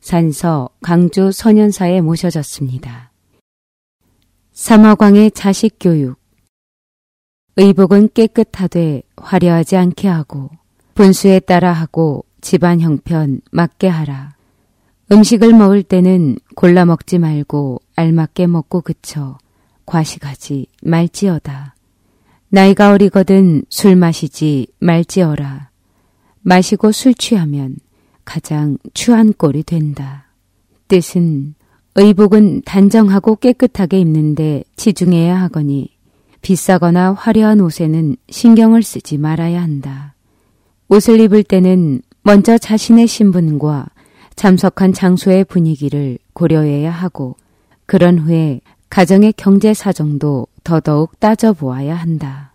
산서 강주 선현사에 모셔졌습니다. 삼화광의 자식 교육 의복은 깨끗하되 화려하지 않게 하고 분수에 따라 하고 집안 형편 맞게 하라. 음식을 먹을 때는 골라 먹지 말고 알맞게 먹고 그쳐 과식하지 말지어다. 나이가 어리거든 술 마시지 말지어라. 마시고 술 취하면 가장 추한 꼴이 된다. 뜻은 의복은 단정하고 깨끗하게 입는데 치중해야 하거니 비싸거나 화려한 옷에는 신경을 쓰지 말아야 한다. 옷을 입을 때는 먼저 자신의 신분과 참석한 장소의 분위기를 고려해야 하고 그런 후에 가정의 경제 사정도 더더욱 따져보아야 한다.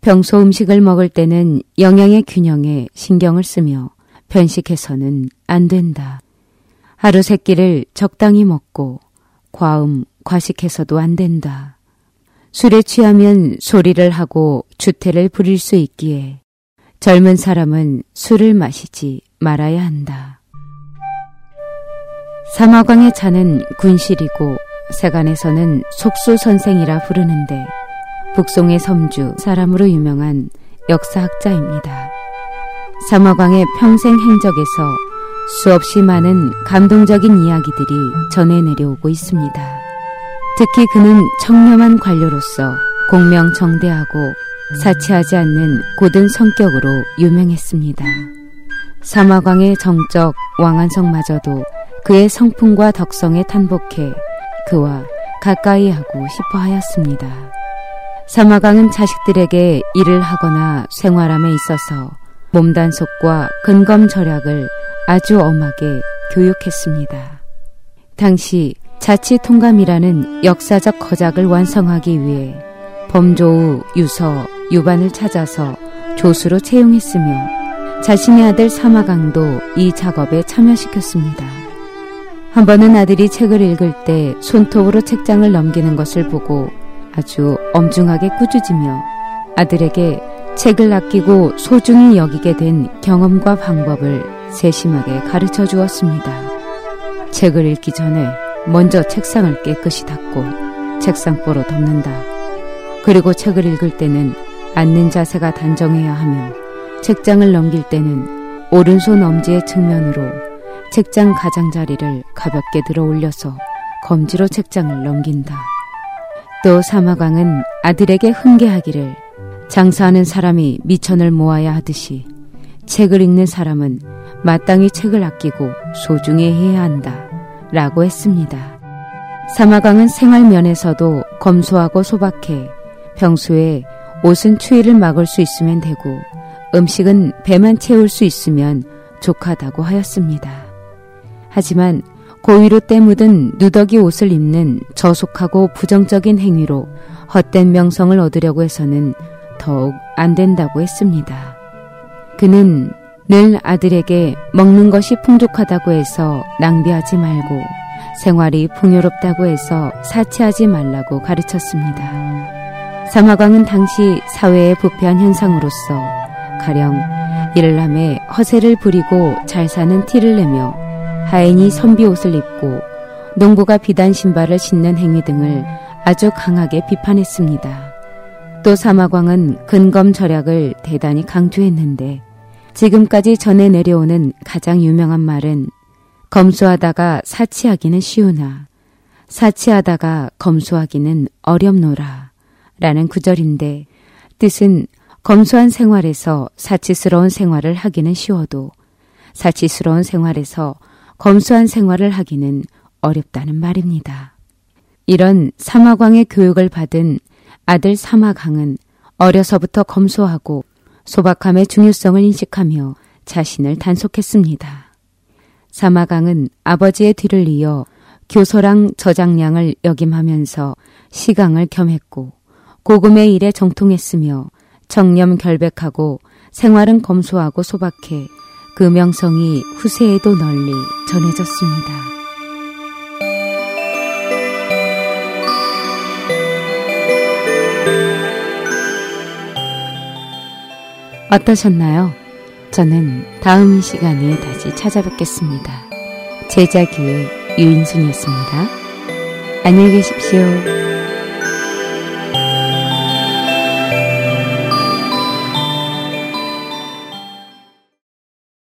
평소 음식을 먹을 때는 영양의 균형에 신경을 쓰며 편식해서는 안 된다. 하루 세 끼를 적당히 먹고 과음, 과식해서도 안 된다. 술에 취하면 소리를 하고 주태를 부릴 수 있기에 젊은 사람은 술을 마시지 말아야 한다. 사마광의 차는 군실이고 세간에서는 속수 선생이라 부르는데 북송의 섬주 사람으로 유명한 역사학자입니다. 사마광의 평생 행적에서 수없이 많은 감동적인 이야기들이 전해 내려오고 있습니다. 특히 그는 청렴한 관료로서 공명정대하고 사치하지 않는 고든 성격으로 유명했습니다. 사마광의 정적 왕한성마저도 그의 성품과 덕성에 탄복해 그와 가까이 하고 싶어 하였습니다. 사마광은 자식들에게 일을 하거나 생활함에 있어서 몸단속과 근검 절약을 아주 엄하게 교육했습니다. 당시 자치 통감이라는 역사적 거작을 완성하기 위해 범조우, 유서, 유반을 찾아서 조수로 채용했으며 자신의 아들 사마강도 이 작업에 참여시켰습니다. 한 번은 아들이 책을 읽을 때 손톱으로 책장을 넘기는 것을 보고 아주 엄중하게 꾸짖으며 아들에게 책을 아끼고 소중히 여기게 된 경험과 방법을 세심하게 가르쳐 주었습니다. 책을 읽기 전에 먼저 책상을 깨끗이 닦고 책상보로 덮는다. 그리고 책을 읽을 때는 앉는 자세가 단정해야 하며 책장을 넘길 때는 오른손 엄지의 측면으로 책장 가장자리를 가볍게 들어 올려서 검지로 책장을 넘긴다. 또 사마광은 아들에게 훈계하기를 장사하는 사람이 미천을 모아야 하듯이 책을 읽는 사람은 마땅히 책을 아끼고 소중히 해야 한다. 라고 했습니다. 사마광은 생활면에서도 검소하고 소박해 평소에 옷은 추위를 막을 수 있으면 되고 음식은 배만 채울 수 있으면 족하다고 하였습니다. 하지만 고위로 때 묻은 누더기 옷을 입는 저속하고 부정적인 행위로 헛된 명성을 얻으려고 해서는 더욱 안 된다고 했습니다. 그는 늘 아들에게 먹는 것이 풍족하다고 해서 낭비하지 말고 생활이 풍요롭다고 해서 사치하지 말라고 가르쳤습니다. 사마광은 당시 사회의 부패한 현상으로서 가령 일남에 허세를 부리고 잘 사는 티를 내며 하인이 선비 옷을 입고 농부가 비단 신발을 신는 행위 등을 아주 강하게 비판했습니다. 또 사마광은 근검 절약을 대단히 강조했는데 지금까지 전해 내려오는 가장 유명한 말은 검소하다가 사치하기는 쉬우나 사치하다가 검소하기는 어렵노라 라는 구절인데 뜻은 검소한 생활에서 사치스러운 생활을 하기는 쉬워도 사치스러운 생활에서 검소한 생활을 하기는 어렵다는 말입니다. 이런 사마광의 교육을 받은 아들 사마강은 어려서부터 검소하고 소박함의 중요성을 인식하며 자신을 단속했습니다. 사마강은 아버지의 뒤를 이어 교소랑 저장량을 역임하면서 시강을 겸했고 고금의 일에 정통했으며 정념 결백하고 생활은 검소하고 소박해 그 명성이 후세에도 널리 전해졌습니다. 어떠셨나요? 저는 다음 시간에 다시 찾아뵙겠습니다. 제자기의 유인순이었습니다. 안녕히 계십시오.